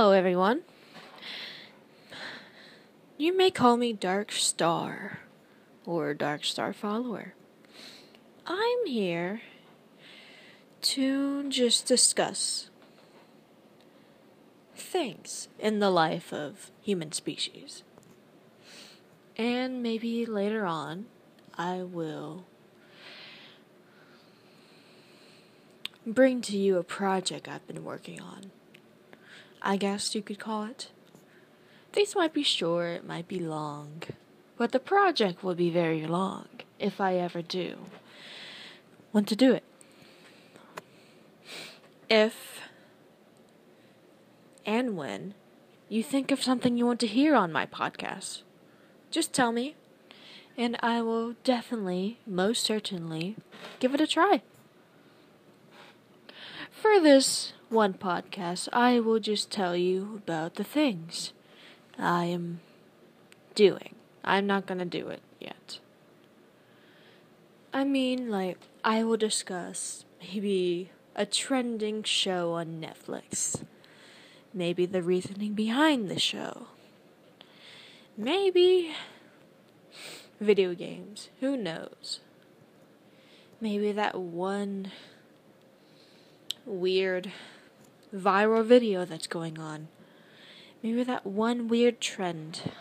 Hello, everyone. You may call me Dark Star or Dark Star Follower. I'm here to just discuss things in the life of human species. And maybe later on, I will bring to you a project I've been working on. I guess you could call it. These might be short, it might be long, but the project will be very long if I ever do want to do it. If and when you think of something you want to hear on my podcast, just tell me, and I will definitely, most certainly, give it a try. For this one podcast, I will just tell you about the things I am doing. I'm not gonna do it yet. I mean, like, I will discuss maybe a trending show on Netflix, maybe the reasoning behind the show, maybe video games, who knows? Maybe that one weird viral video that's going on. Maybe that one weird trend.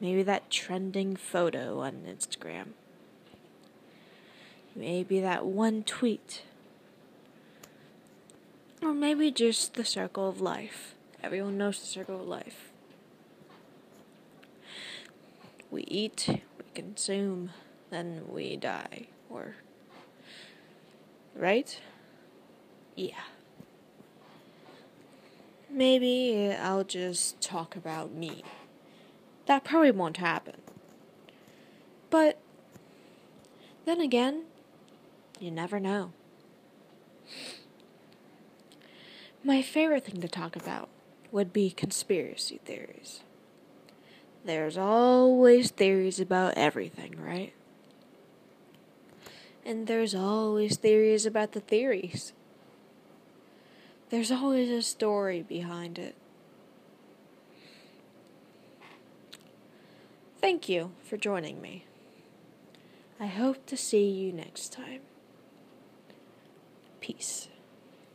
Maybe that trending photo on Instagram. Maybe that one tweet. Or maybe just the circle of life. Everyone knows the circle of life. We eat, we consume, then we die. Or. Right? Yeah. Maybe I'll just talk about me. That probably won't happen. But then again, you never know. My favorite thing to talk about would be conspiracy theories. There's always theories about everything, right? And there's always theories about the theories. There's always a story behind it. Thank you for joining me. I hope to see you next time. Peace.